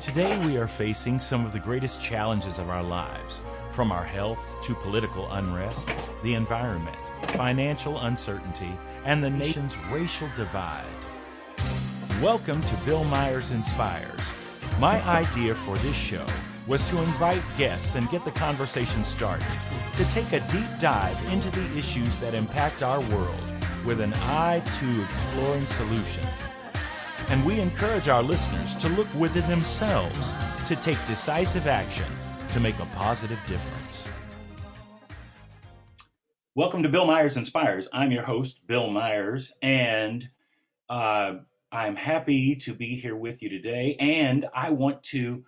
Today we are facing some of the greatest challenges of our lives, from our health to political unrest, the environment, financial uncertainty, and the nation's racial divide. Welcome to Bill Myers Inspires. My idea for this show was to invite guests and get the conversation started, to take a deep dive into the issues that impact our world with an eye to exploring solutions. And we encourage our listeners to look within themselves to take decisive action to make a positive difference. Welcome to Bill Myers Inspires. I'm your host, Bill Myers, and uh, I'm happy to be here with you today. And I want to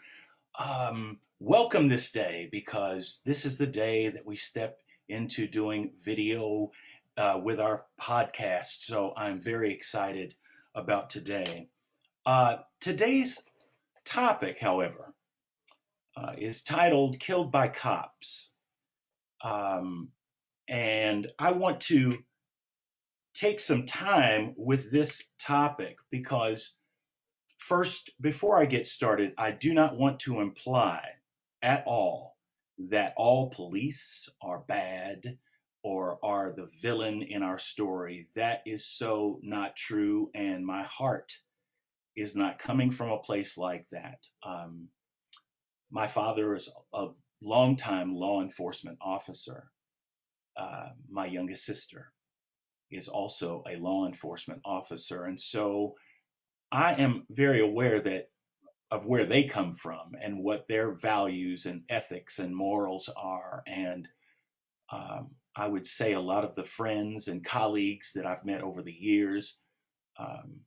um, welcome this day because this is the day that we step into doing video uh, with our podcast. So I'm very excited about today. Uh, today's topic, however, uh, is titled Killed by Cops. Um, and I want to take some time with this topic because, first, before I get started, I do not want to imply at all that all police are bad or are the villain in our story. That is so not true, and my heart is not coming from a place like that. Um, my father is a longtime law enforcement officer. Uh, my youngest sister is also a law enforcement officer, and so I am very aware that of where they come from and what their values and ethics and morals are, and um, I would say a lot of the friends and colleagues that I've met over the years um,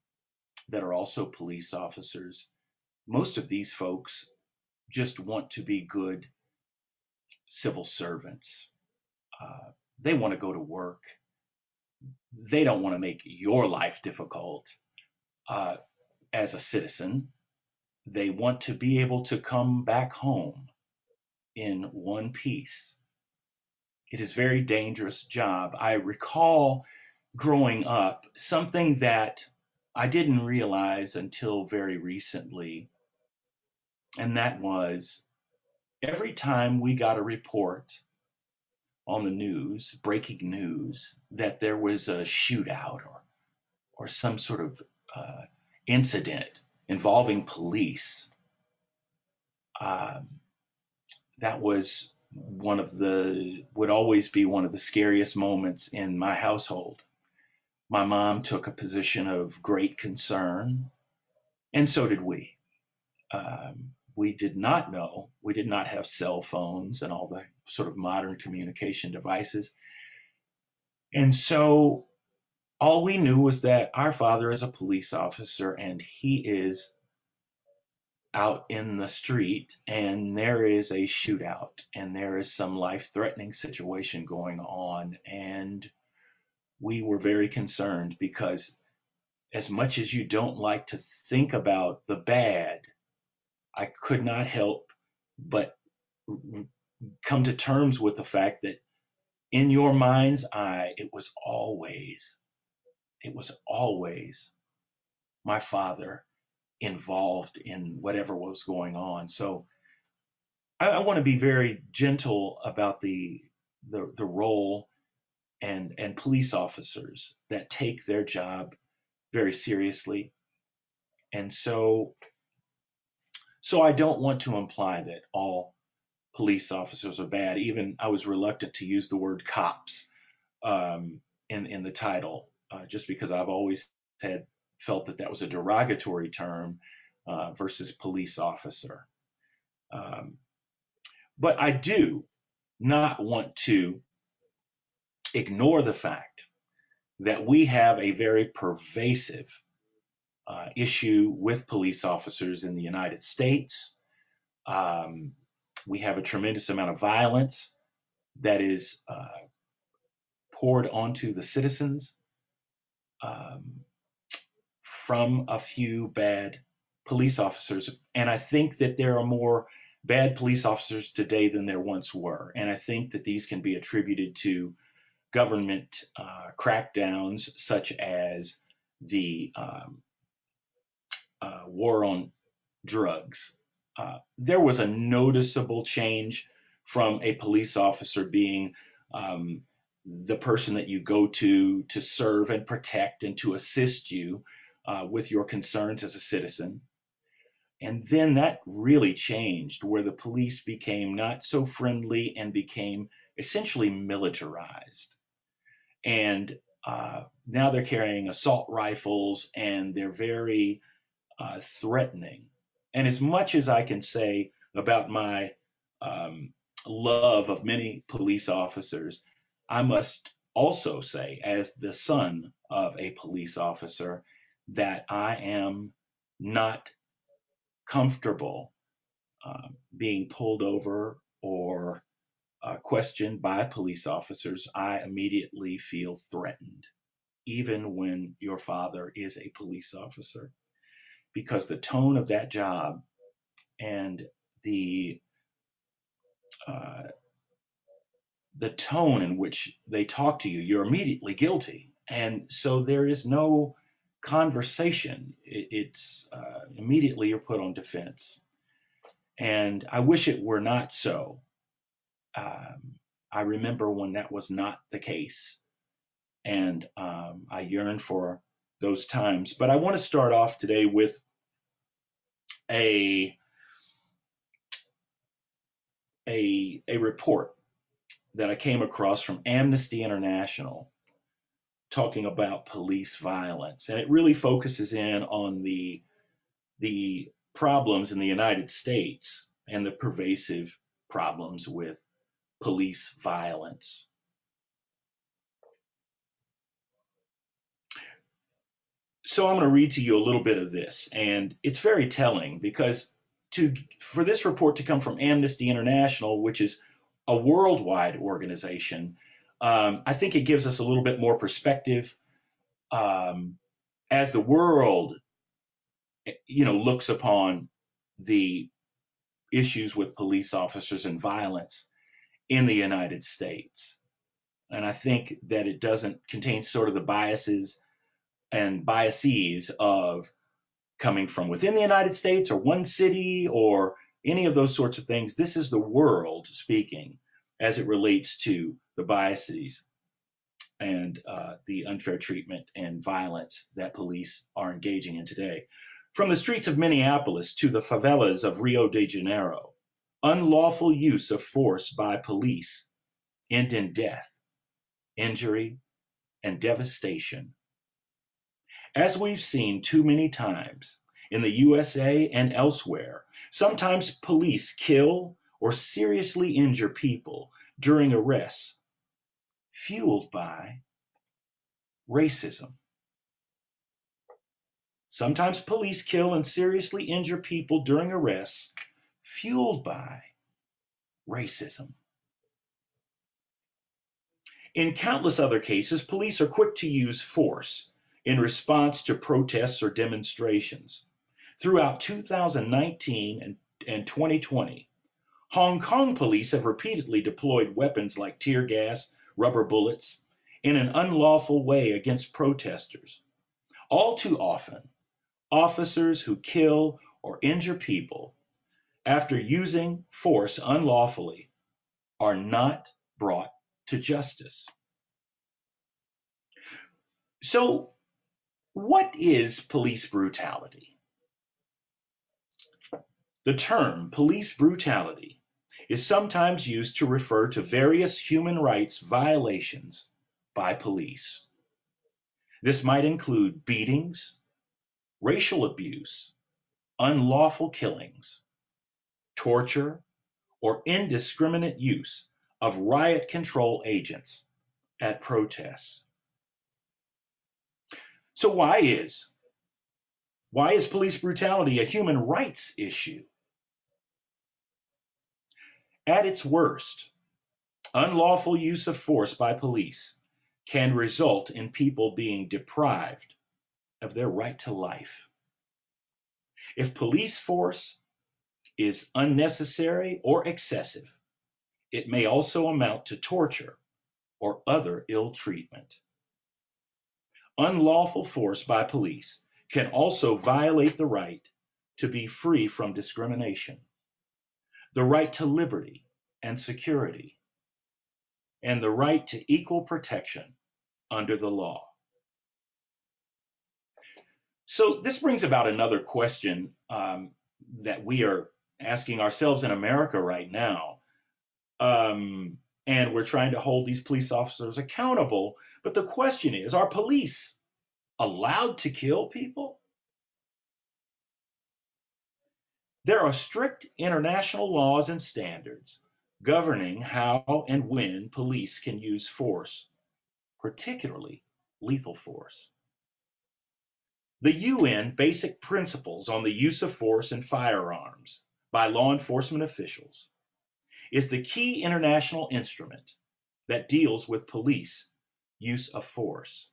that are also police officers, most of these folks just want to be good civil servants. Uh, they want to go to work. They don't want to make your life difficult uh, as a citizen. They want to be able to come back home in one piece it is a very dangerous job. I recall growing up something that I didn't realize until very recently, and that was every time we got a report on the news, breaking news, that there was a shootout or or some sort of uh, incident involving police, um, that was one of the would always be one of the scariest moments in my household. My mom took a position of great concern, and so did we. Um, we did not know, we did not have cell phones and all the sort of modern communication devices. And so all we knew was that our father is a police officer and he is out in the street and there is a shootout and there is some life threatening situation going on. And we were very concerned because as much as you don't like to think about the bad, I could not help but come to terms with the fact that in your mind's eye, it was always, it was always my father involved in whatever was going on. So I, I want to be very gentle about the the, the role and and police officers that take their job very seriously. And so so I don't want to imply that all police officers are bad. Even I was reluctant to use the word cops um, in in the title, uh, just because I've always had felt that that was a derogatory term uh, versus police officer. Um, but I do not want to ignore the fact that we have a very pervasive uh, issue with police officers in the United States. Um, we have a tremendous amount of violence that is uh, poured onto the citizens um, from a few bad police officers. And I think that there are more bad police officers today than there once were. And I think that these can be attributed to government uh, crackdowns such as the um, uh, war on drugs uh, there was a noticeable change from a police officer being um, the person that you go to to serve and protect and to assist you uh, with your concerns as a citizen. And then that really changed where the police became not so friendly and became essentially militarized. And uh, now they're carrying assault rifles and they're very uh, threatening. And as much as I can say about my um, love of many police officers, I must also say, as the son of a police officer, that I am not comfortable uh, being pulled over or uh, questioned by police officers. I immediately feel threatened, even when your father is a police officer, because the tone of that job and the uh, the tone in which they talk to you, you're immediately guilty, and so there is no conversation. It, it's uh, immediately you're put on defense, and I wish it were not so. Um, I remember when that was not the case, and um, I yearn for those times. But I want to start off today with a a a report that I came across from Amnesty International talking about police violence, and it really focuses in on the the problems in the United States and the pervasive problems with police violence. So I'm going to read to you a little bit of this, and it's very telling because to for this report to come from Amnesty International, which is a worldwide organization, um, I think it gives us a little bit more perspective um, as the world, you know, looks upon the issues with police officers and violence in the United States. And I think that it doesn't contain sort of the biases and biases of coming from within the United States or one city or any of those sorts of things. This is the world speaking as it relates to the biases and uh, the unfair treatment and violence that police are engaging in today. From the streets of Minneapolis to the favelas of Rio de Janeiro, unlawful use of force by police end in death, injury, and devastation. As we've seen too many times in the USA and elsewhere, sometimes police kill or seriously injure people during arrests, fueled by racism. Sometimes police kill and seriously injure people during arrests, fueled by racism. In countless other cases, police are quick to use force in response to protests or demonstrations. Throughout 2019 and, and 2020, Hong Kong police have repeatedly deployed weapons like tear gas, rubber bullets, in an unlawful way against protesters. All too often, officers who kill or injure people after using force unlawfully are not brought to justice. So, what is police brutality? The term police brutality is sometimes used to refer to various human rights violations by police. This might include beatings, racial abuse, unlawful killings, torture, or indiscriminate use of riot control agents at protests. So why is why is police brutality a human rights issue? At its worst, unlawful use of force by police can result in people being deprived of their right to life. If police force is unnecessary or excessive, it may also amount to torture or other ill treatment. Unlawful force by police can also violate the right to be free from discrimination. the right to liberty and security, and the right to equal protection under the law. So, this brings about another question um, that we are asking ourselves in America right now. Um, and we're trying to hold these police officers accountable. But the question is are police allowed to kill people? There are strict international laws and standards governing how and when police can use force, particularly lethal force. The UN Basic Principles on the Use of Force and Firearms by Law Enforcement Officials is the key international instrument that deals with police use of force.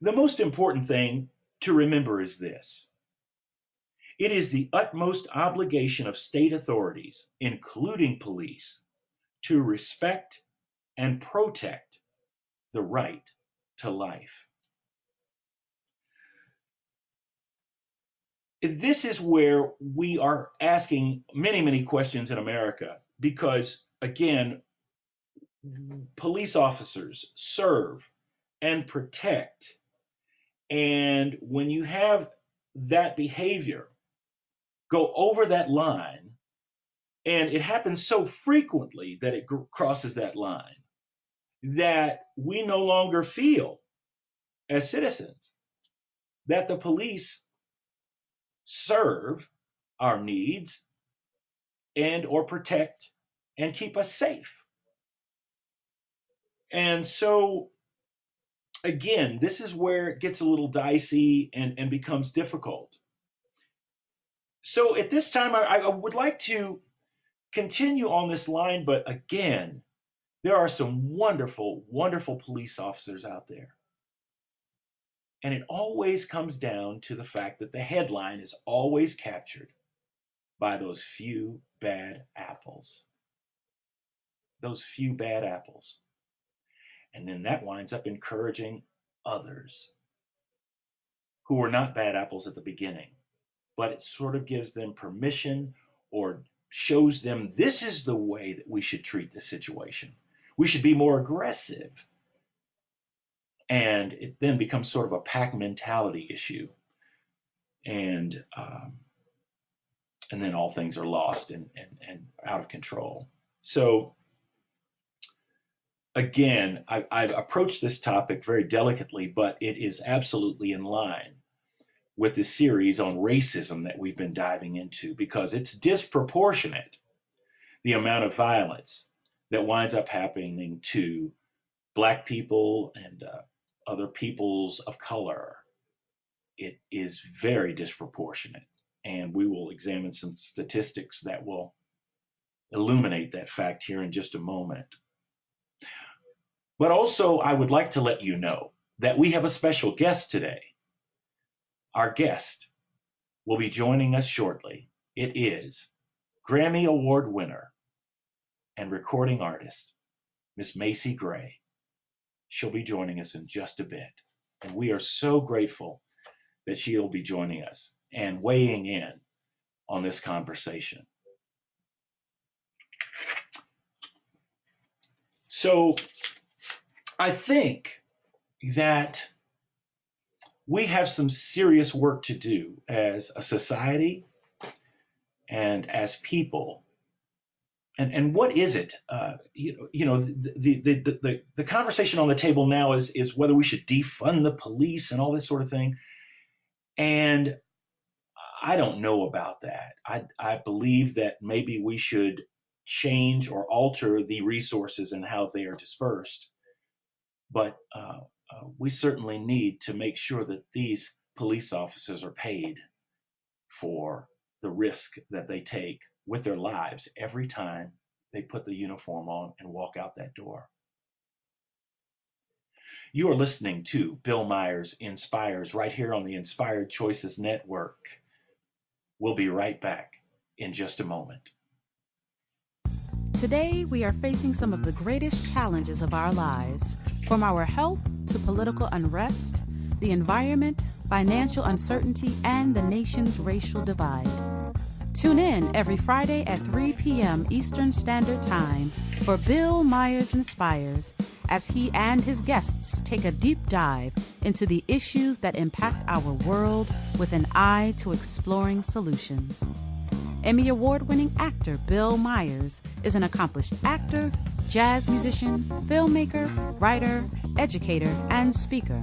The most important thing to remember is this it is the utmost obligation of state authorities, including police, to respect and protect the right to life. This is where we are asking many, many questions in America because, again, police officers serve and protect. And when you have that behavior go over that line, and it happens so frequently that it crosses that line, that we no longer feel as citizens that the police serve our needs and or protect and keep us safe. And so again, this is where it gets a little dicey and, and becomes difficult. So at this time, I, I would like to continue on this line, but again, there are some wonderful, wonderful police officers out there. And it always comes down to the fact that the headline is always captured by those few bad apples. Those few bad apples. And then that winds up encouraging others who were not bad apples at the beginning, but it sort of gives them permission or shows them this is the way that we should treat the situation. We should be more aggressive and it then becomes sort of a pack mentality issue, and um, and then all things are lost and, and, and out of control. So again, I, I've approached this topic very delicately, but it is absolutely in line with the series on racism that we've been diving into because it's disproportionate the amount of violence that winds up happening to black people and uh, other peoples of color, it is very disproportionate. And we will examine some statistics that will illuminate that fact here in just a moment. But also, I would like to let you know that we have a special guest today. Our guest will be joining us shortly. It is Grammy Award winner and recording artist, Miss Macy Gray. She'll be joining us in just a bit. And we are so grateful that she'll be joining us and weighing in on this conversation. So I think that we have some serious work to do as a society and as people and and what is it? Uh, you you know, the, the the, the the conversation on the table now is is whether we should defund the police and all this sort of thing. And I don't know about that. I I believe that maybe we should change or alter the resources and how they are dispersed. But uh, uh, we certainly need to make sure that these police officers are paid for the risk that they take with their lives every time they put the uniform on and walk out that door. You are listening to Bill Myers Inspires right here on the Inspired Choices Network. We'll be right back in just a moment. Today, we are facing some of the greatest challenges of our lives, from our health to political unrest, the environment, financial uncertainty, and the nation's racial divide. Tune in every Friday at 3 p.m. Eastern Standard Time for Bill Myers Inspires as he and his guests take a deep dive into the issues that impact our world with an eye to exploring solutions. Emmy Award winning actor Bill Myers is an accomplished actor, jazz musician, filmmaker, writer, educator, and speaker.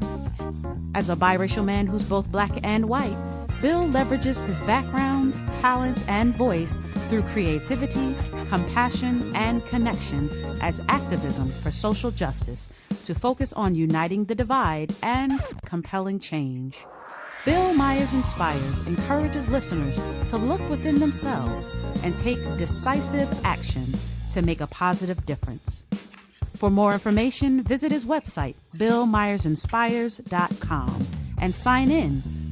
As a biracial man who's both black and white, Bill leverages his background, talent, and voice through creativity, compassion, and connection as activism for social justice to focus on uniting the divide and compelling change. Bill Myers Inspires encourages listeners to look within themselves and take decisive action to make a positive difference. For more information, visit his website, billmyersinspires.com, and sign in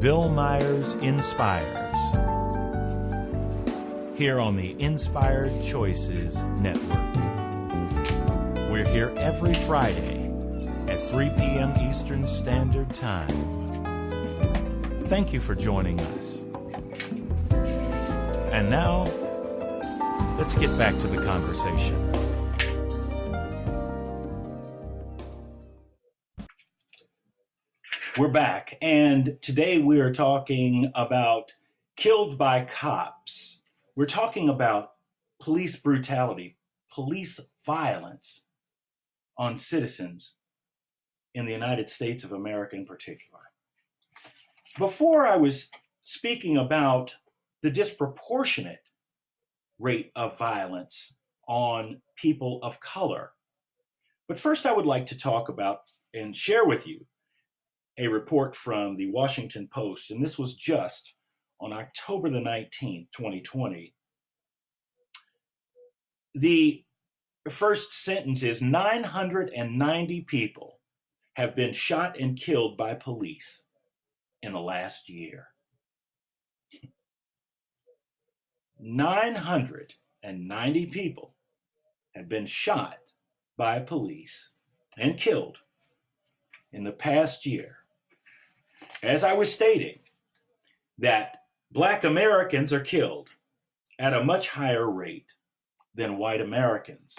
Bill Myers Inspires here on the Inspired Choices Network. We're here every Friday at 3 p.m. Eastern Standard Time. Thank you for joining us. And now, let's get back to the conversation. We're back, and today we are talking about killed by cops. We're talking about police brutality, police violence on citizens in the United States of America in particular. Before I was speaking about the disproportionate rate of violence on people of color. But first, I would like to talk about and share with you a report from the Washington Post, and this was just on October the 19th, 2020. The first sentence is 990 people have been shot and killed by police in the last year. 990 people have been shot by police and killed in the past year as I was stating, that black Americans are killed at a much higher rate than white Americans.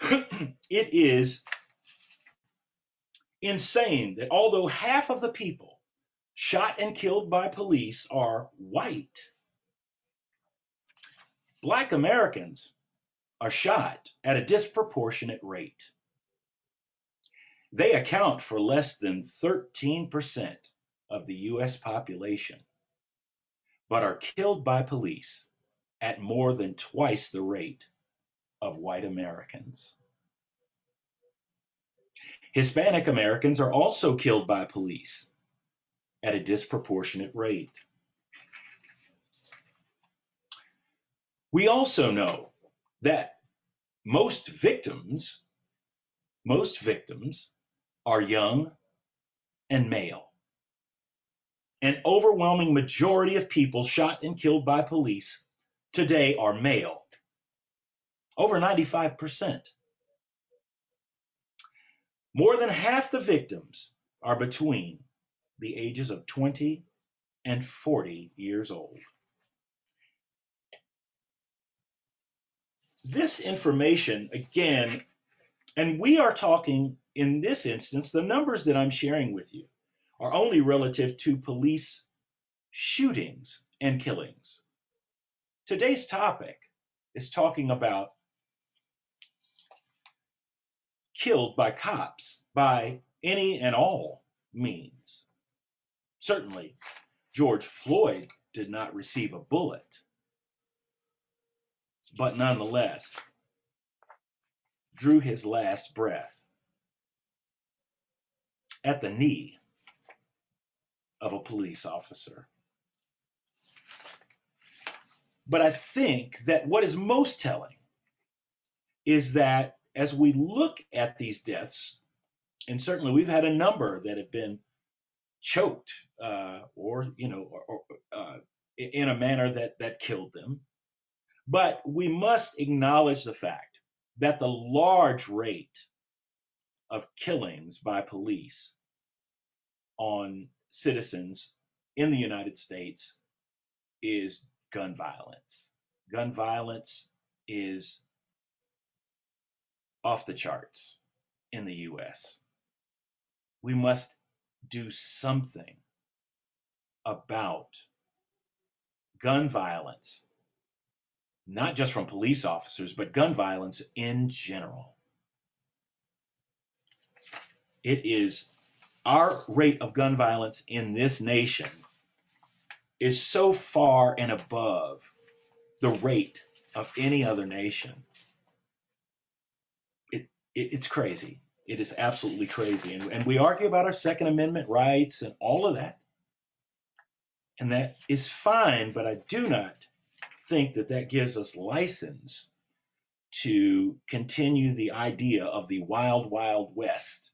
it is insane that although half of the people shot and killed by police are white, black Americans are shot at a disproportionate rate. They account for less than 13% of the US population, but are killed by police at more than twice the rate of white Americans. Hispanic Americans are also killed by police at a disproportionate rate. We also know that most victims, most victims are young and male. An overwhelming majority of people shot and killed by police today are male. Over 95%. More than half the victims are between the ages of 20 and 40 years old. This information, again, and we are talking in this instance, the numbers that I'm sharing with you are only relative to police shootings and killings. Today's topic is talking about killed by cops by any and all means. Certainly, George Floyd did not receive a bullet, but nonetheless drew his last breath at the knee of a police officer. But I think that what is most telling is that as we look at these deaths, and certainly we've had a number that have been choked uh, or, you know, or, or, uh, in a manner that, that killed them. But we must acknowledge the fact that the large rate of killings by police on citizens in the United States is gun violence. Gun violence is off the charts in the US. We must do something about gun violence, not just from police officers, but gun violence in general. It is our rate of gun violence in this nation is so far and above the rate of any other nation. It, it, it's crazy. It is absolutely crazy. And, and we argue about our Second Amendment rights and all of that. And that is fine, but I do not think that that gives us license to continue the idea of the wild, wild west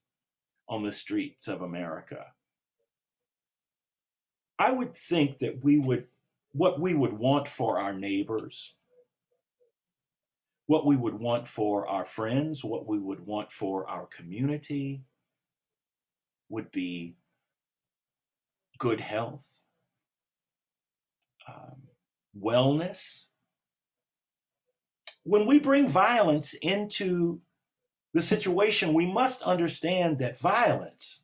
on the streets of America. I would think that we would, what we would want for our neighbors, what we would want for our friends, what we would want for our community would be good health, um, wellness. When we bring violence into the situation, we must understand that violence,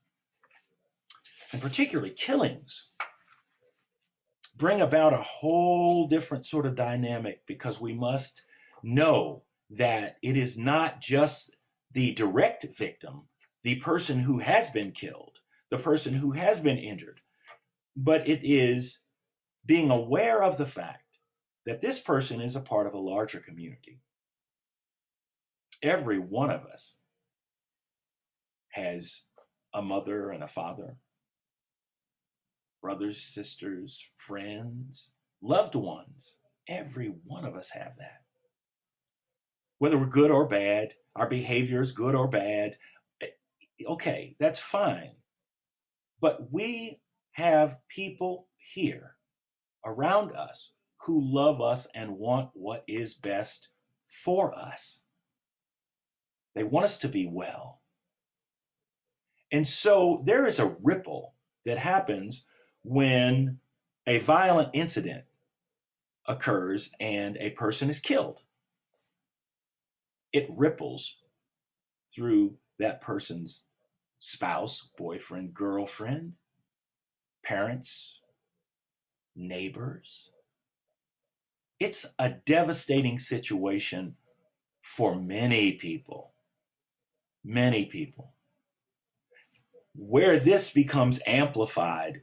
and particularly killings, bring about a whole different sort of dynamic because we must know that it is not just the direct victim, the person who has been killed, the person who has been injured, but it is being aware of the fact that this person is a part of a larger community. Every one of us has a mother and a father, brothers, sisters, friends, loved ones. Every one of us have that. Whether we're good or bad, our behavior is good or bad, eh, okay, that's fine. But we have people here around us who love us and want what is best for us. They want us to be well. And so there is a ripple that happens when a violent incident occurs and a person is killed. It ripples through that person's spouse, boyfriend, girlfriend, parents, neighbors. It's a devastating situation for many people. Many people. Where this becomes amplified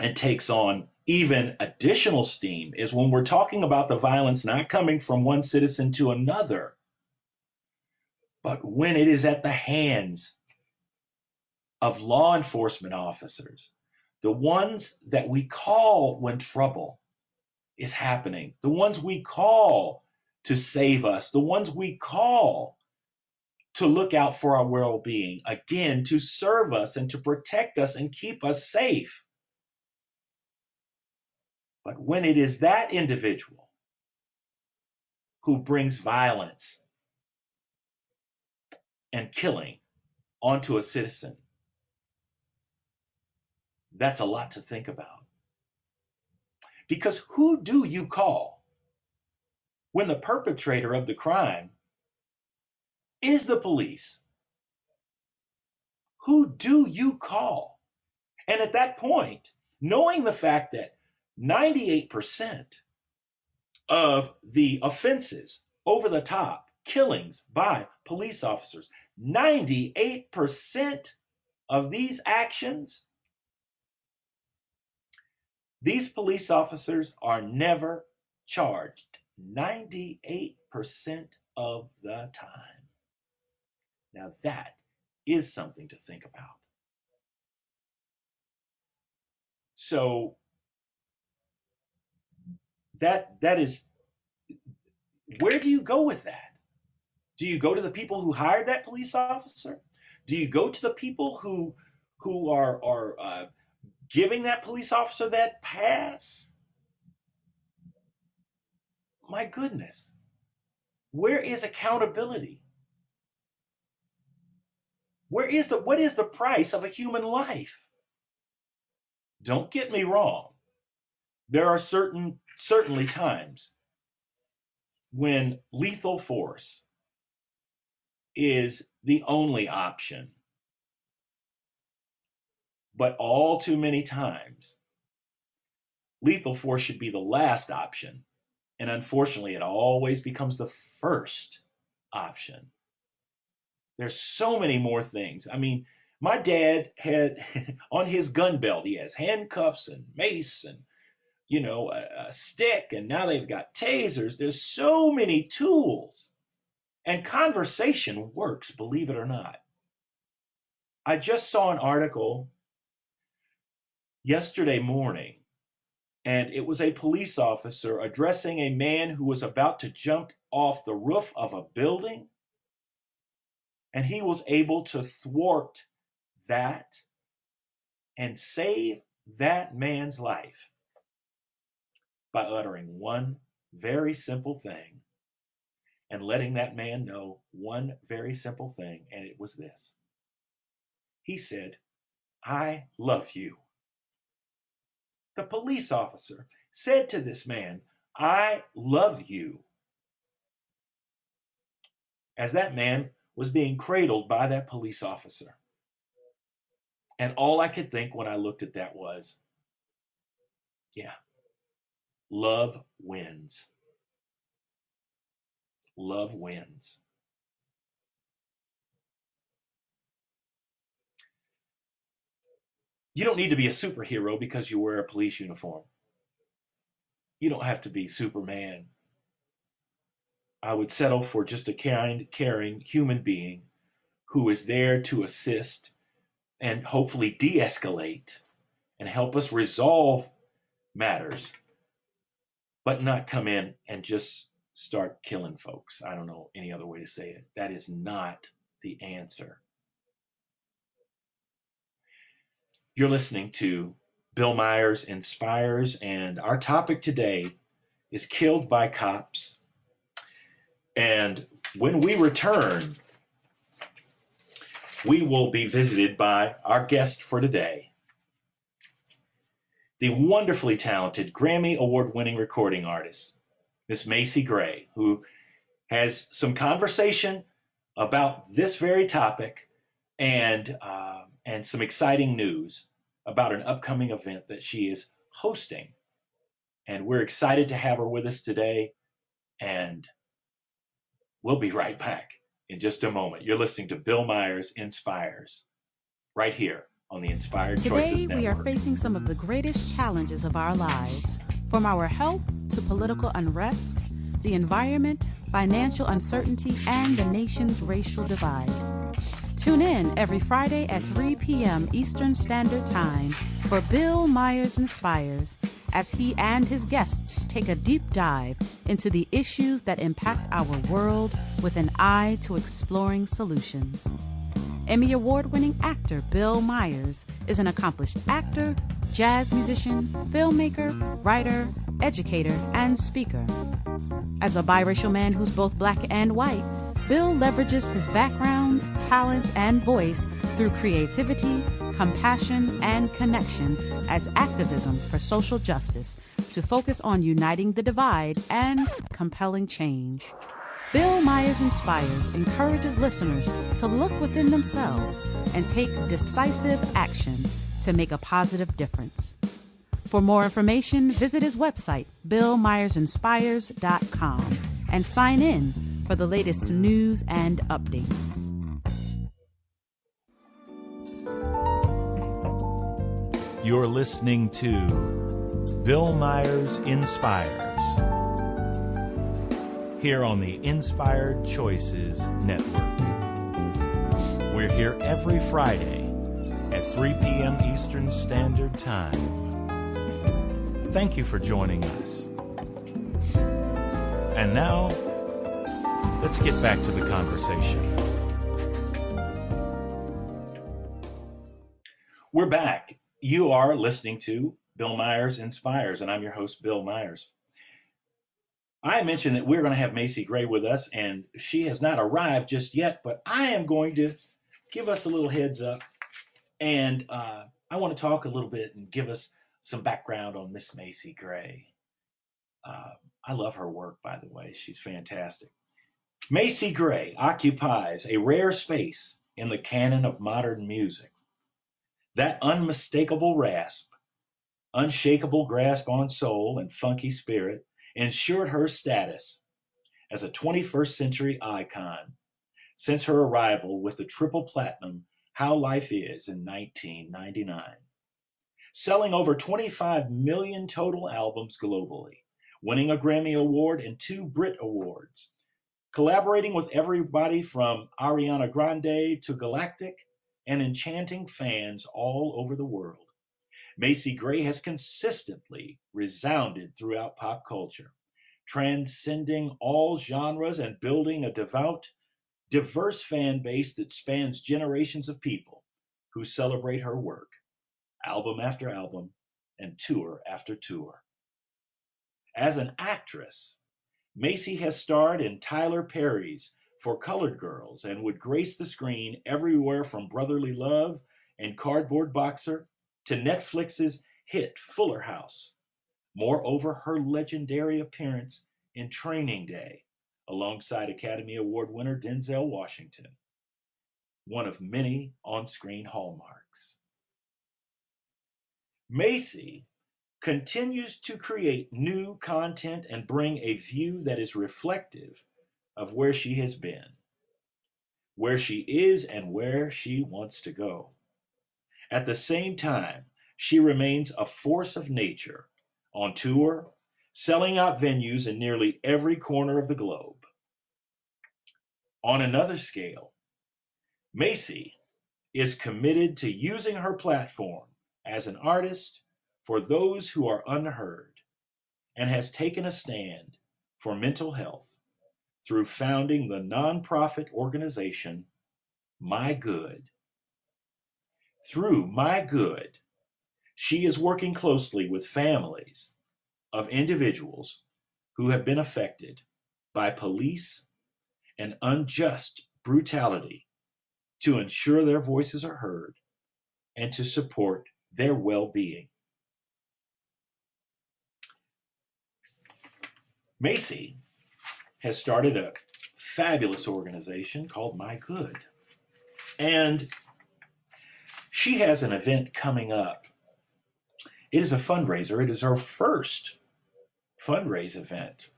and takes on even additional steam is when we're talking about the violence not coming from one citizen to another, but when it is at the hands of law enforcement officers, the ones that we call when trouble is happening, the ones we call to save us, the ones we call to look out for our well being, again, to serve us and to protect us and keep us safe. But when it is that individual who brings violence and killing onto a citizen, that's a lot to think about. Because who do you call when the perpetrator of the crime is the police? Who do you call? And at that point, knowing the fact that 98% of the offenses, over the top killings by police officers, 98% of these actions, these police officers are never charged 98% of the time. Now that is something to think about. So that that is where do you go with that? Do you go to the people who hired that police officer? Do you go to the people who who are are uh, giving that police officer that pass? My goodness, where is accountability? Where is the what is the price of a human life? Don't get me wrong. There are certain certainly times when lethal force is the only option. But all too many times, lethal force should be the last option. And unfortunately, it always becomes the first option. There's so many more things. I mean, my dad had on his gun belt, he has handcuffs and mace and, you know, a, a stick, and now they've got tasers. There's so many tools. And conversation works, believe it or not. I just saw an article yesterday morning, and it was a police officer addressing a man who was about to jump off the roof of a building, and he was able to thwart that and save that man's life by uttering one very simple thing and letting that man know one very simple thing, and it was this. He said, I love you. The police officer said to this man, I love you. As that man was being cradled by that police officer. And all I could think when I looked at that was, yeah, love wins. Love wins. You don't need to be a superhero because you wear a police uniform. You don't have to be Superman. I would settle for just a kind, caring human being who is there to assist and hopefully de escalate and help us resolve matters, but not come in and just start killing folks. I don't know any other way to say it. That is not the answer. You're listening to Bill Myers Inspires, and our topic today is Killed by Cops. And when we return, we will be visited by our guest for today, the wonderfully talented Grammy Award winning recording artist, Miss Macy Gray, who has some conversation about this very topic and uh, and some exciting news about an upcoming event that she is hosting. And we're excited to have her with us today. And we'll be right back in just a moment. You're listening to Bill Myers Inspires right here on the Inspired Today, Choices we are facing some of the greatest challenges of our lives, from our health to political unrest, the environment, financial uncertainty, and the nation's racial divide. Tune in every Friday at 3 p.m. Eastern Standard Time for Bill Myers Inspires as he and his guests take a deep dive into the issues that impact our world with an eye to exploring solutions. Emmy Award winning actor Bill Myers is an accomplished actor, jazz musician, filmmaker, writer, educator, and speaker. As a biracial man who's both black and white, Bill leverages his background, talent, and voice through creativity, compassion, and connection as activism for social justice to focus on uniting the divide and compelling change. Bill Myers Inspires encourages listeners to look within themselves and take decisive action to make a positive difference. For more information, visit his website, billmyersinspires.com, and sign in for the latest news and updates. You're listening to Bill Myers Inspires here on the Inspired Choices Network. We're here every Friday at 3 p.m. Eastern Standard Time. Thank you for joining us. And now, let's get back to the conversation. We're back. You are listening to Bill Myers Inspires, and I'm your host, Bill Myers. I mentioned that we're going to have Macy Gray with us, and she has not arrived just yet, but I am going to give us a little heads up, and uh, I want to talk a little bit and give us some background on Miss Macy Gray. Uh, I love her work, by the way. She's fantastic. Macy Gray occupies a rare space in the canon of modern music. That unmistakable rasp, unshakable grasp on soul and funky spirit ensured her status as a 21st century icon since her arrival with the triple platinum How Life Is in 1999. Selling over 25 million total albums globally, winning a Grammy Award and two Brit Awards, collaborating with everybody from Ariana Grande to Galactic and enchanting fans all over the world. Macy Gray has consistently resounded throughout pop culture, transcending all genres and building a devout, diverse fan base that spans generations of people who celebrate her work, album after album and tour after tour. As an actress, Macy has starred in Tyler Perry's for colored girls and would grace the screen everywhere from Brotherly Love and Cardboard Boxer to Netflix's hit Fuller House. Moreover, her legendary appearance in Training Day alongside Academy Award winner Denzel Washington, one of many on screen hallmarks. Macy continues to create new content and bring a view that is reflective of where she has been, where she is, and where she wants to go. At the same time, she remains a force of nature on tour, selling out venues in nearly every corner of the globe. On another scale, Macy is committed to using her platform as an artist for those who are unheard and has taken a stand for mental health through founding the nonprofit organization My Good. Through My Good, she is working closely with families of individuals who have been affected by police and unjust brutality to ensure their voices are heard and to support their well being. Macy has started a fabulous organization called My Good. And she has an event coming up. It is a fundraiser. It is her first fundraise event.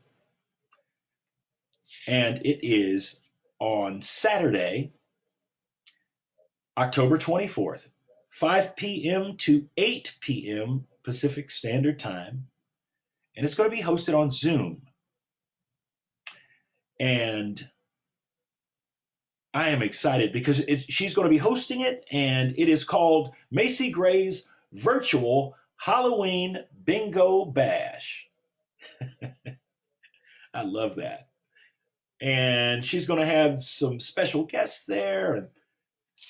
And it is on Saturday, October 24th, 5 p.m. to 8 p.m. Pacific Standard Time. And it's going to be hosted on Zoom. And I am excited because she's going to be hosting it, and it is called Macy Gray's Virtual Halloween Bingo Bash. I love that. And she's going to have some special guests there, and,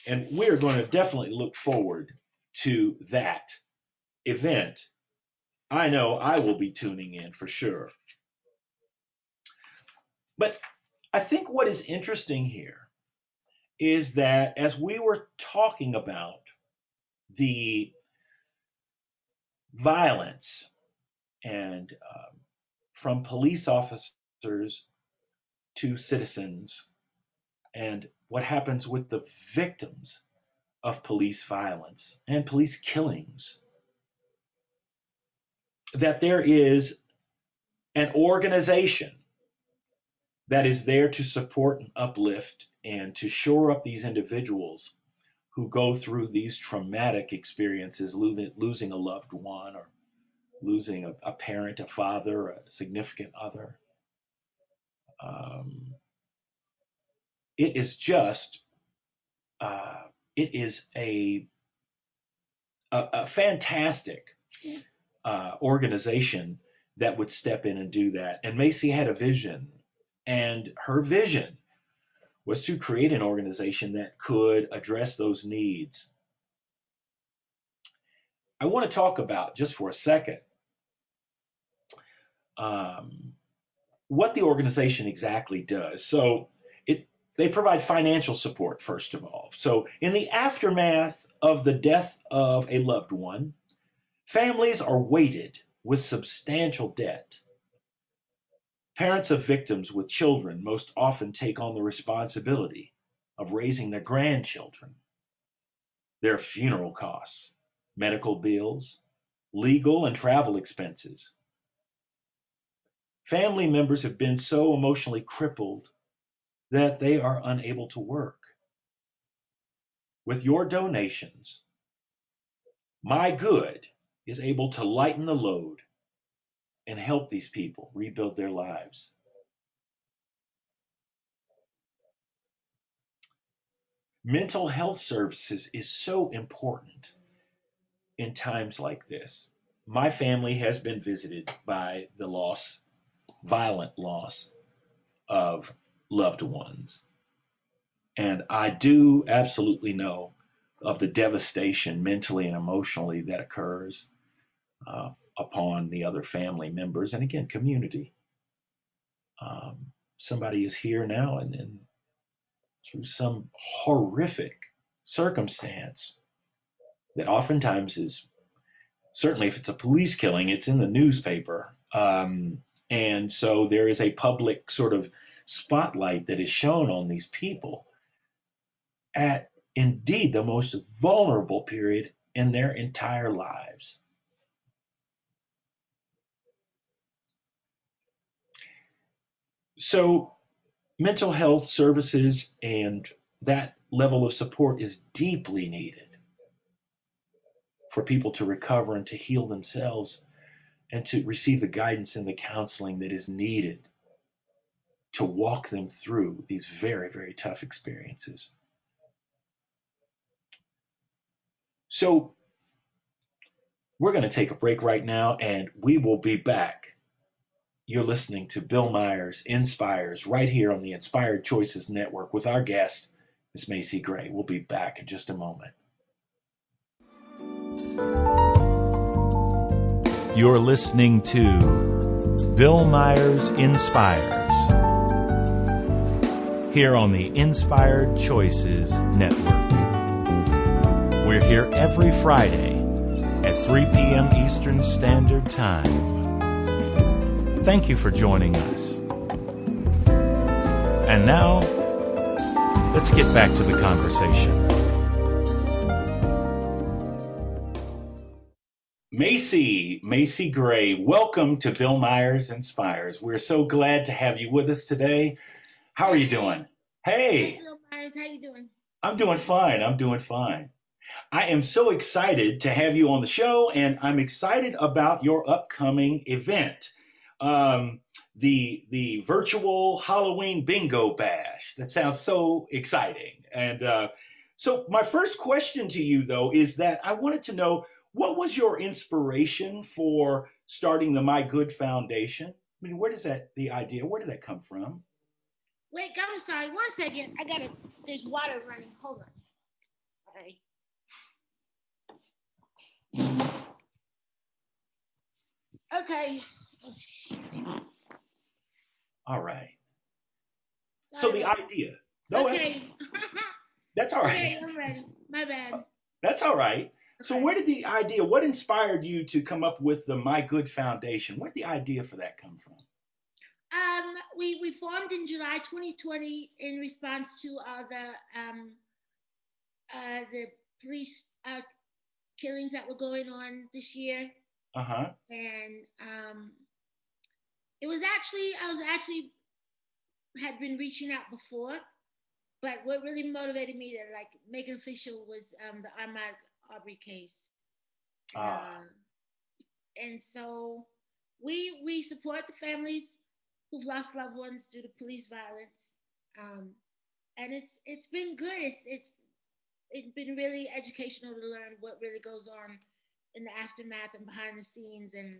and we're going to definitely look forward to that event. I know I will be tuning in for sure. But I think what is interesting here is that as we were talking about the violence and um, from police officers to citizens and what happens with the victims of police violence and police killings. that there is an organization that is there to support and uplift and to shore up these individuals who go through these traumatic experiences, losing a loved one or losing a, a parent, a father, a significant other. Um, it is just, uh, it is a, a, a fantastic uh, organization that would step in and do that. And Macy had a vision, and her vision was to create an organization that could address those needs. I want to talk about just for a second um, what the organization exactly does. So it they provide financial support first of all. So in the aftermath of the death of a loved one, families are weighted with substantial debt. Parents of victims with children most often take on the responsibility of raising their grandchildren, their funeral costs, medical bills, legal and travel expenses. Family members have been so emotionally crippled that they are unable to work. With your donations, my good is able to lighten the load and help these people rebuild their lives. Mental health services is so important in times like this. My family has been visited by the loss, violent loss of loved ones. And I do absolutely know of the devastation mentally and emotionally that occurs uh, upon the other family members and again, community. Um, somebody is here now and then through some horrific circumstance that oftentimes is certainly if it's a police killing, it's in the newspaper. Um, and so there is a public sort of spotlight that is shown on these people at indeed the most vulnerable period in their entire lives. So mental health services and that level of support is deeply needed for people to recover and to heal themselves and to receive the guidance and the counseling that is needed to walk them through these very, very tough experiences. So, we're going to take a break right now and we will be back. You're listening to Bill Myers Inspires right here on the Inspired Choices Network with our guest, Miss Macy Gray. We'll be back in just a moment. You're listening to Bill Myers Inspires here on the Inspired Choices Network. We're here every Friday at 3 p.m. Eastern Standard Time. Thank you for joining us. And now, let's get back to the conversation. Macy, Macy Gray, welcome to Bill Myers Inspires. We're so glad to have you with us today. How are you doing? Hey. Bill Myers, how you doing? I'm doing fine. I'm doing fine. I am so excited to have you on the show, and I'm excited about your upcoming event, um, the the virtual Halloween bingo bash. That sounds so exciting. And uh, so, my first question to you, though, is that I wanted to know what was your inspiration for starting the My Good Foundation. I mean, where does that the idea? Where did that come from? Wait, I'm sorry. One second. I gotta. There's water running. Hold on. Right. Okay. All right. So the idea. No, that's, okay. that's all right. okay, I'm ready. My bad. That's all right. So where did the idea, what inspired you to come up with the My Good Foundation? Where did the idea for that come from? Um, we we formed in July 2020 in response to all the um uh the police uh killings that were going on this year. Uh huh. And um, it was actually I was actually had been reaching out before, but what really motivated me to like make it official was um, the Ahmaud Arbery case. Ah. Um, and so we we support the families who've lost loved ones due to police violence. Um, and it's it's been good. It's it's it's been really educational to learn what really goes on in the aftermath and behind the scenes and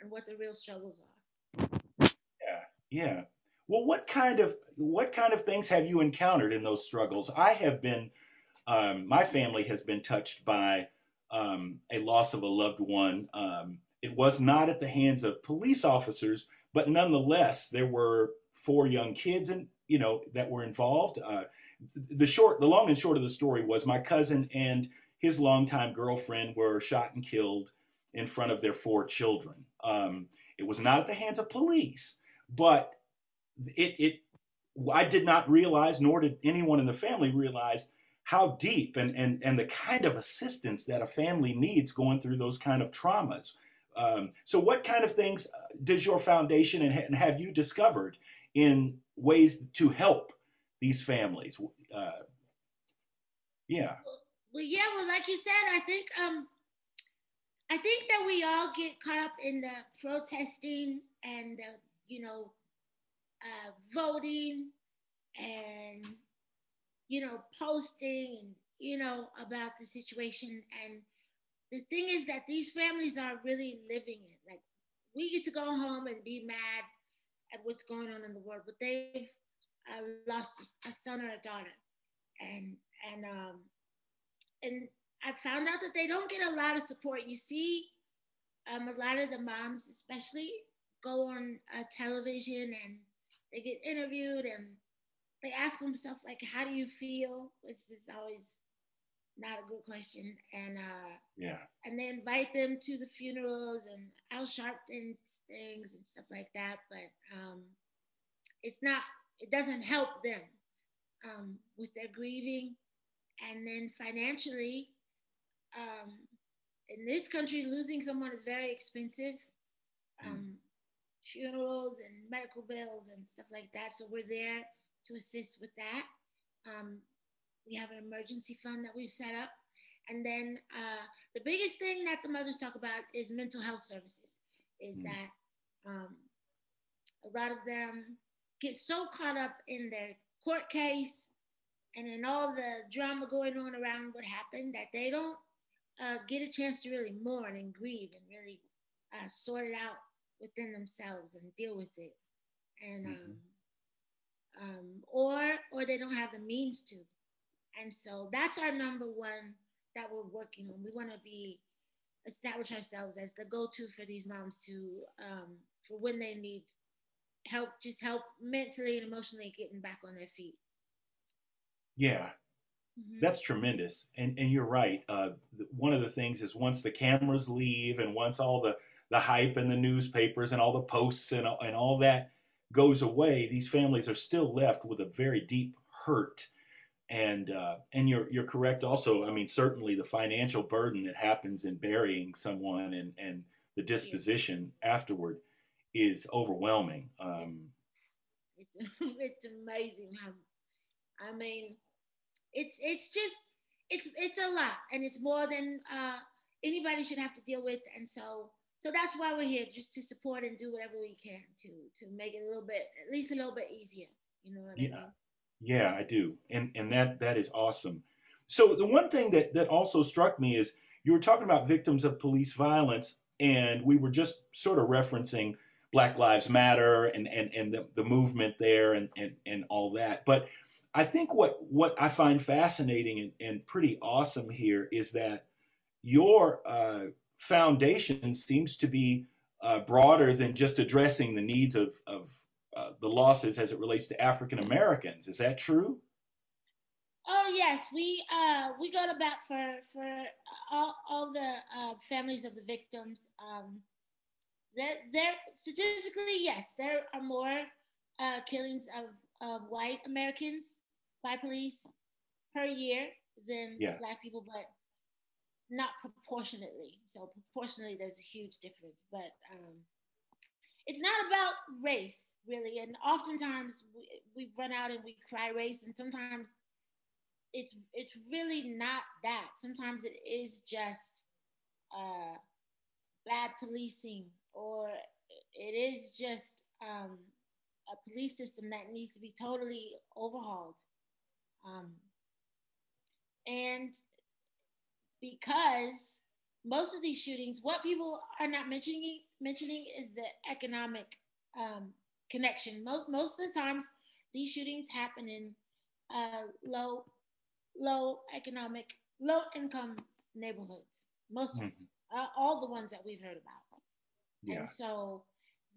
and what the real struggles are. Yeah. Well, what kind of what kind of things have you encountered in those struggles? I have been, um, my family has been touched by um, a loss of a loved one. Um, it was not at the hands of police officers, but nonetheless, there were four young kids and you know that were involved. Uh, the short, the long and short of the story was my cousin and his longtime girlfriend were shot and killed in front of their four children. Um, it was not at the hands of police, but it, it I did not realize, nor did anyone in the family realize how deep and, and, and the kind of assistance that a family needs going through those kind of traumas. Um, so, what kind of things does your foundation and, and have you discovered in ways to help these families? Uh, yeah. Well, yeah. Well, like you said, I think um, I think that we all get caught up in the protesting and uh, you know uh, voting and you know posting you know about the situation. And the thing is that these families are really living it. Like we get to go home and be mad at what's going on in the world but they've uh, lost a son or a daughter. And and um and i found out that they don't get a lot of support. You see um, a lot of the moms especially go on uh, television and they get interviewed and they ask them stuff like, "How do you feel?" which is always not a good question. And uh, yeah, and they invite them to the funerals and Al Sharpton's things and stuff like that. But um, it's not. It doesn't help them um, with their grieving, and then financially. Um, in this country, losing someone is very expensive. Hmm. Funerals and medical bills and stuff like that. So we're there to assist with that. Um, we have an emergency fund that we've set up. And then uh, the biggest thing that the mothers talk about is mental health services, is mm. that um, a lot of them get so caught up in their court case and in all the drama going on around what happened that they don't uh, get a chance to really mourn and grieve and really uh, sort it out within themselves and deal with it. And mm-hmm. um, um, or or they don't have the means to. And so that's our number one that we're working on. We want to be establish ourselves as the go-to for these moms to um, for when they need help, just help mentally and emotionally getting back on their feet. Yeah, mm-hmm. that's tremendous. And and you're right. Uh, one of the things is once the cameras leave and once all the the hype and the newspapers and all the posts and and all that goes away, these families are still left with a very deep hurt. And uh, and you're you're correct also. I mean, certainly the financial burden that happens in burying someone and and the disposition afterward is overwhelming. Um, it's it's amazing how I mean, it's it's just it's it's a lot and it's more than uh, anybody should have to deal with. And so so that's why we're here, just to support and do whatever we can to to make it a little bit, at least a little bit easier. You know what yeah. I mean? Yeah, I do, and and that that is awesome. So the one thing that that also struck me is you were talking about victims of police violence, and we were just sort of referencing Black Lives Matter and and and the, the movement there and and and all that. But I think what what I find fascinating and, and pretty awesome here is that your uh, foundation seems to be uh, broader than just addressing the needs of, of uh, the losses as it relates to African Americans. Is that true? Oh yes, we uh, we go to bat for for all, all the uh, families of the victims. Um, there, there statistically, yes, there are more uh, killings of, of white Americans by police per year than yeah. black people, but not proportionately. So proportionally, there's a huge difference, but um, it's not about race really. And oftentimes we, we run out and we cry race, and sometimes it's it's really not that. Sometimes it is just uh, bad policing, or it is just um, a police system that needs to be totally overhauled. Um, and because most of these shootings, what people are not mentioning mentioning is the economic um, connection. Most most of the times, these shootings happen in uh, low low economic, low income neighborhoods. Most mm-hmm. uh, all the ones that we've heard about. Yeah. And so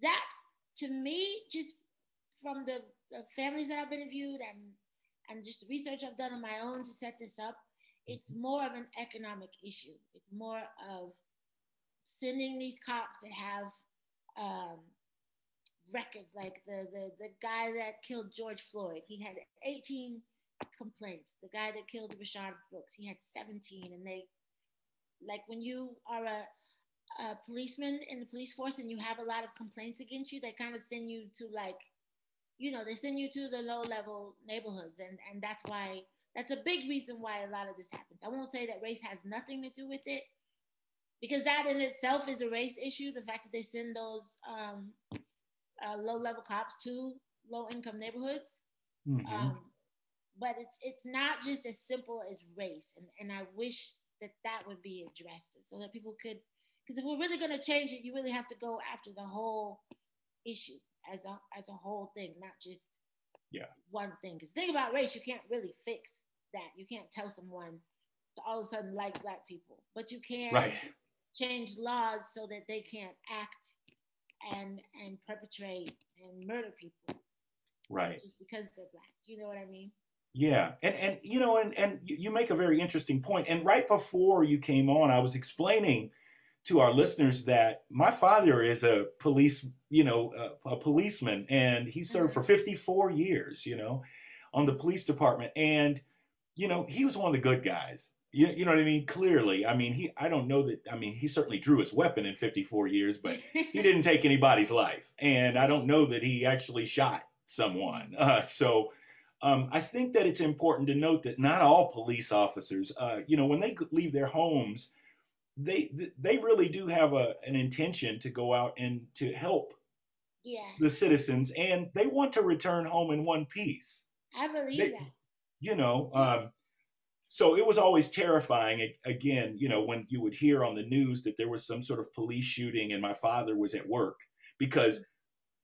that's to me just from the, the families that I've interviewed and and just the research I've done on my own to set this up, it's more of an economic issue. It's more of sending these cops that have um, records, like the, the the guy that killed George Floyd. He had 18 complaints. The guy that killed Rayshard Brooks, he had 17, and they like when you are a a policeman in the police force and you have a lot of complaints against you, they kind of send you to like, you know, they send you to the low level neighborhoods, and and that's why that's a big reason why a lot of this happens. I won't say that race has nothing to do with it, because that in itself is a race issue. The fact that they send those um, uh, low level cops to low income neighborhoods. Mm-hmm. Um, but it's it's not just as simple as race, and and I wish that that would be addressed so that people could because if we're really going to change it, you really have to go after the whole issue as a as a whole thing, not just yeah one thing. Because think about race, you can't really fix that. You can't tell someone to all of a sudden like black people, but you can right. change laws so that they can't act and and perpetrate and murder people. Right. Just because they're black. You know what I mean? Yeah, and and you know, and and you make a very interesting point. And right before you came on, I was explaining to our listeners that my father is a police, you know, a, a policeman, and he served for mm-hmm. 54 years, you know, on the police department, and you know, he was one of the good guys. You, you know what I mean? Clearly, I mean, he, I don't know that. I mean, he certainly drew his weapon in 54 years, but he didn't take anybody's life, and I don't know that he actually shot someone. Uh, so. Um, I think that it's important to note that not all police officers, uh, you know, when they leave their homes, they they really do have a, an intention to go out and to help yeah. the citizens, and they want to return home in one piece. I believe they, that. You know, um, so it was always terrifying. Again, you know, when you would hear on the news that there was some sort of police shooting and my father was at work, because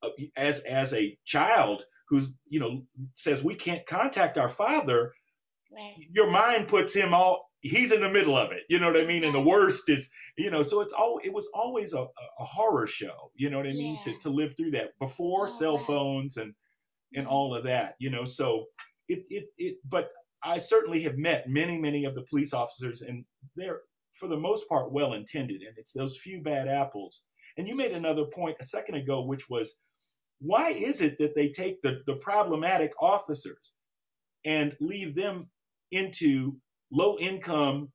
uh, as as a child who's you know says we can't contact our father, right. your mind puts him all he's in the middle of it. You know what I mean? And the worst is, you know, so it's all it was always a, a horror show. You know what I mean? To to live through that before oh, cell phones and and all of that. You know, so it it it. But I certainly have met many many of the police officers, and they're for the most part well intended, and it's those few bad apples. And you made another point a second ago, which was why is it that they take the the problematic officers and leave them into low income,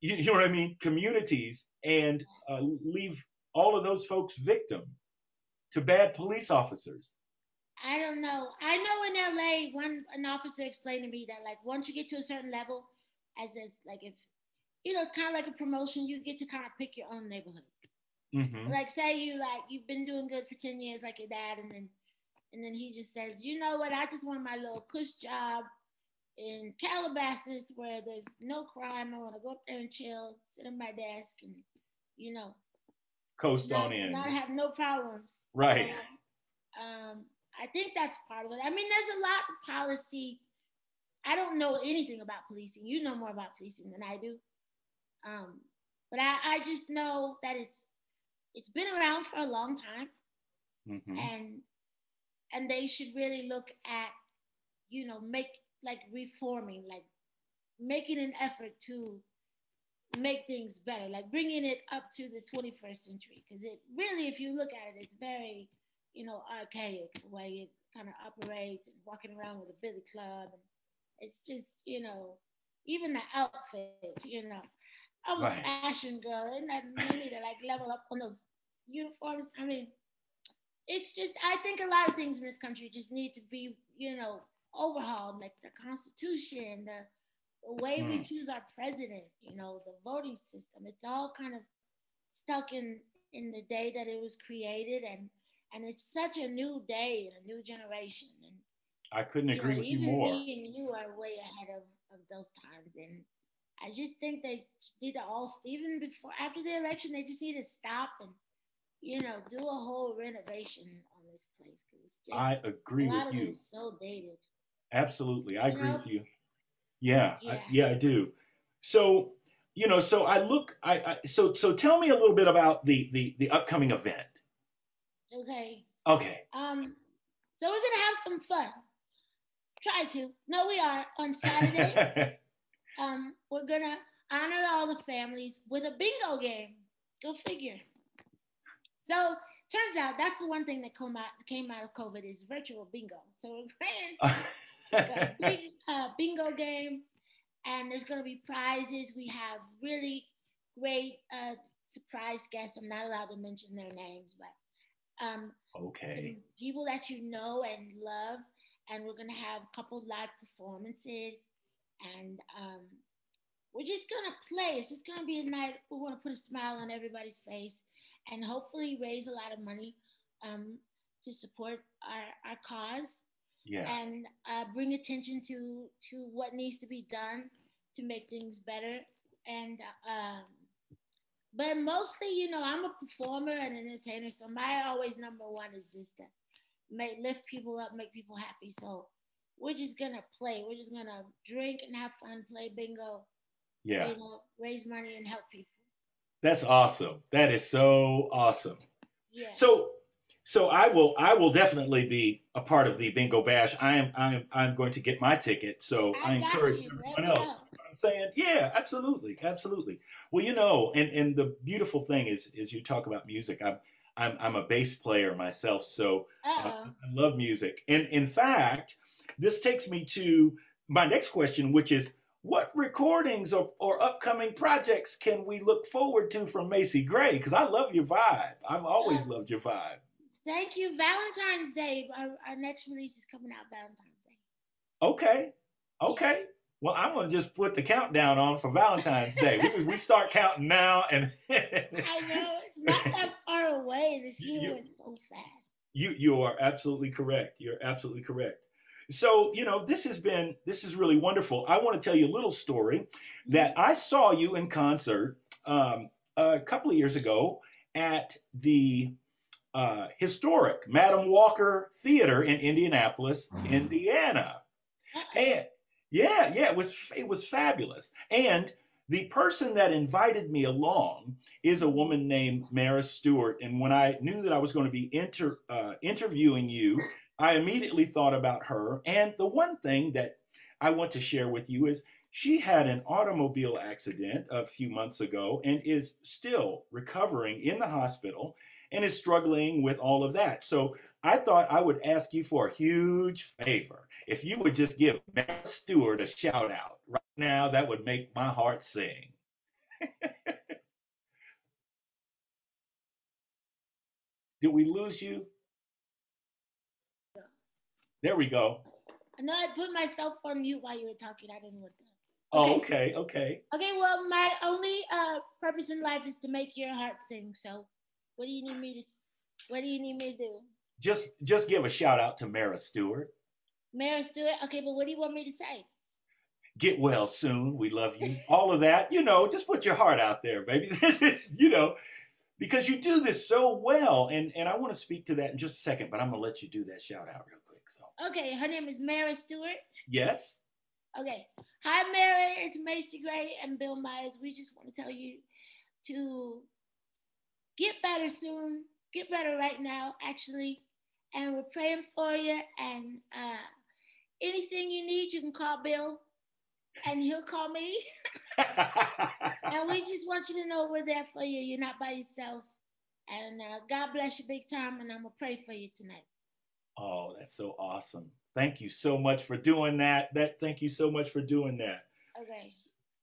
you, you know what I mean, communities and uh, leave all of those folks victim to bad police officers. I don't know. I know in LA, one an officer explained to me that like once you get to a certain level, as as like if you know, it's kind of like a promotion. You get to kind of pick your own neighborhood. Mm-hmm. Like say you like you've been doing good for ten years, like your dad, and then and then he just says, you know what, I just want my little cush job in Calabasas where there's no crime. I want to go up there and chill, sit at my desk, and you know, coast not, on in. Not have no problems. Right. So, um, I think that's part of it. I mean, there's a lot of policy. I don't know anything about policing. You know more about policing than I do. Um, but I, I just know that it's it's been around for a long time, mm-hmm. and and they should really look at, you know, make like reforming, like making an effort to make things better, like bringing it up to the 21st century. Because it really, if you look at it, it's very, you know, archaic the way it kind of operates and walking around with a billy club. And it's just, you know, even the outfit, you know. I'm Right. a fashion girl, and that they need to like level up on those uniforms. I mean, it's just I think a lot of things in this country just need to be, you know, overhauled, like the Constitution, the the way we Mm. choose our president, you know, the voting system. It's all kind of stuck in in the day that it was created, and and it's such a new day and a new generation, and I couldn't agree know, with you more. me and you are way ahead of, of those times. And I just think they need to all, even before, after the election, they just need to stop and, you know, do a whole renovation on this place. Cause it's just, I agree a lot with of it you. is so dated. Absolutely. I agree know? with you. Yeah. I, Yeah. yeah, I do. So, you know, so I look I, I so so tell me a little bit about the the the upcoming event. Okay. Okay. Um, so we're going to have some fun. Try to. No, we are on Saturday. um, we're going to honor all the families with a bingo game. Go figure. So turns out that's the one thing that come out came out of COVID is virtual bingo. So we're playing a big uh, bingo game, and there's going to be prizes. We have really great uh, surprise guests. I'm not allowed to mention their names, but um, okay. people that you know and love, and we're going to have a couple live performances, and um, we're just going to play. It's just going to be a night. We want to put a smile on everybody's face, and hopefully raise a lot of money um, to support our, our cause Yeah. and uh, bring attention to to what needs to be done to make things better. And um, but mostly, you know, I'm a performer and an entertainer, so my always number one is just to make lift people up, make people happy. So we're just gonna play. We're just gonna drink and have fun, play bingo, Yeah. you know, raise money and help people. That's awesome. That is so awesome. Yeah. So so I will I will definitely be a part of the bingo bash. I am I am I'm going to get my ticket. So I, I encourage you. Everyone else. know. You know I'm saying, yeah, absolutely, absolutely. Well, you know, and and the beautiful thing is is you talk about music. I'm I'm I'm a bass player myself, so Uh-oh. I love music. And in fact, this takes me to my next question, which is what recordings or, or upcoming projects can we look forward to from Macy Gray? Because I love your vibe. I've always Uh, loved your vibe. Thank you. Valentine's Day. Our, our next release is coming out Valentine's Day. Okay. Okay. Well, I'm gonna just put the countdown on for Valentine's Day. We we start counting now, and I know it's not that far away. This year you- went so fast. you you are absolutely correct. You're absolutely correct. So you know this has been this is really wonderful. I want to tell you a little story that I saw you in concert um, a couple of years ago at the uh, historic Madam Walker Theater in Indianapolis, Indiana. Uh-oh. And yeah, yeah, it was it was fabulous. And the person that invited me along is a woman named Mara Stewart. And when I knew that I was going to be inter, uh, interviewing you, I immediately thought about her. And the one thing that I want to share with you is she had an automobile accident a few months ago and is still recovering in the hospital and is struggling with all of that. So I thought I would ask you for a huge favor. If you would just give Matt Stewart a shout out right now, that would make my heart sing. Did we lose you? There we go. I know I put myself on mute while you were talking. I didn't want that. Oh, okay, okay. Okay, well, my only uh, purpose in life is to make your heart sing. So, what do you need me to? What do you need me to do? Just just give a shout out to Mara Stewart. Mary Stewart. Okay, but what do you want me to say? Get well soon. We love you. All of that, you know, just put your heart out there, baby. This is, you know, because you do this so well. And and I want to speak to that in just a second, but I'm gonna let you do that shout out real quick. So Okay, her name is Mary Stewart. yes. Okay. Hi, Mary. It's Macy Gray and Bill Myers. We just want to tell you to get better soon. Get better right now, actually. And we're praying for you. And uh, anything you need, you can call Bill, and he'll call me. And we just want you to know we're there for you. You're not by yourself. And uh, God bless you big time. And I'm going to pray for you tonight. oh, that's so awesome. Thank you so much for doing that. That thank you so much for doing that. Okay.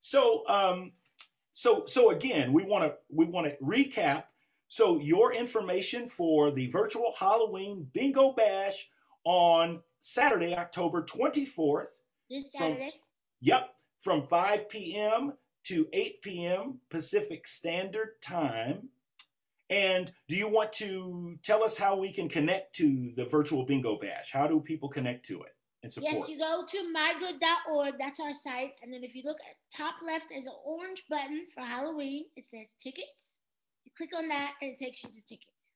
So um so so again, we want to we want to recap. So your information for the virtual Halloween bingo bash on Saturday, October 24th. This Saturday. From, yep, from 5 p.m. to 8 p.m. Pacific Standard Time. And do you want to tell us how we can connect to the virtual bingo bash? How do people connect to it and support? Yes, you go to mygood.org. That's our site. And then if you look at top left, there's an orange button for Halloween. It says tickets. You click on that and it takes you to tickets.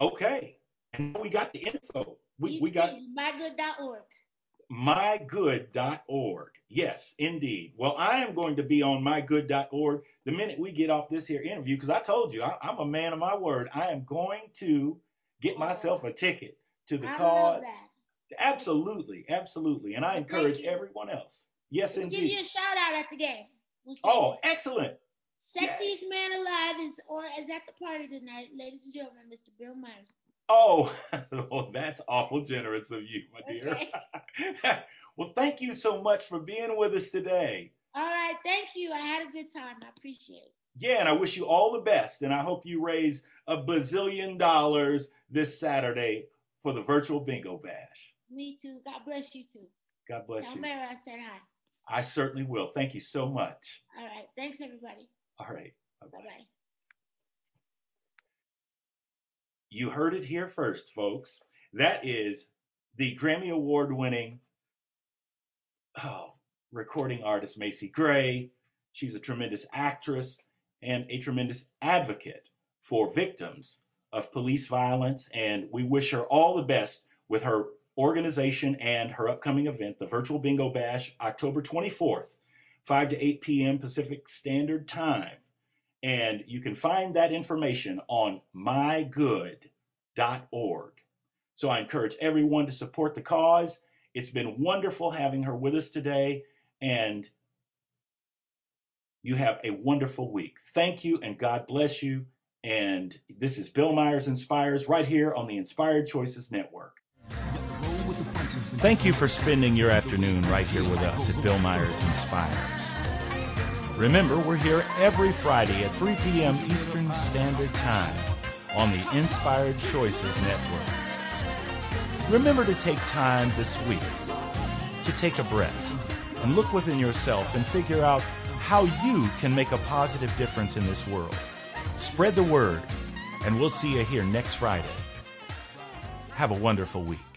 Okay. And we got the info. We, Easy we got mygood.org. mygood.org. Yes, indeed. Well, I am going to be on mygood.org the minute we get off this here interview because I told you I, am a man of my word. I am going to get myself a ticket to the I cause. love that. Absolutely, absolutely. And I encourage everyone else. Yes, We'll give indeed. you a shout out at the game. We'll Oh, excellent. Sexiest man alive is or is at the party tonight, ladies and gentlemen, Mr. Bill Myers. Oh, well, that's awful generous of you, my dear. Okay. well, thank you so much for being with us today. All right, thank you. I had a good time. I appreciate it. Yeah, and I wish you all the best, and I hope you raise a bazillion dollars this Saturday for the virtual bingo bash. Me too. God bless you too. God bless Tell you. Mary I said hi. I certainly will. Thank you so much. All right. Thanks everybody. All right. Bye Bye-bye. bye. You heard it here first, folks. That is the Grammy Award winning oh, recording artist Macy Gray. She's a tremendous actress and a tremendous advocate for victims of police violence. And we wish her all the best with her organization and her upcoming event, the Virtual Bingo Bash, October 24th, 5 to 8 p.m. Pacific Standard Time. And you can find that information on mygood.org. So I encourage everyone to support the cause. It's been wonderful having her with us today, and you have a wonderful week. Thank you, and God bless you. And this is Bill Myers Inspires right here on the Inspired Choices Network. Thank you for spending your afternoon right here with us at Bill Myers Inspires. Remember, we're here every Friday at 3 p.m. Eastern Standard Time on the Inspired Choices Network. Remember to take time this week to take a breath and look within yourself and figure out how you can make a positive difference in this world. Spread the word, and we'll see you here next Friday. Have a wonderful week.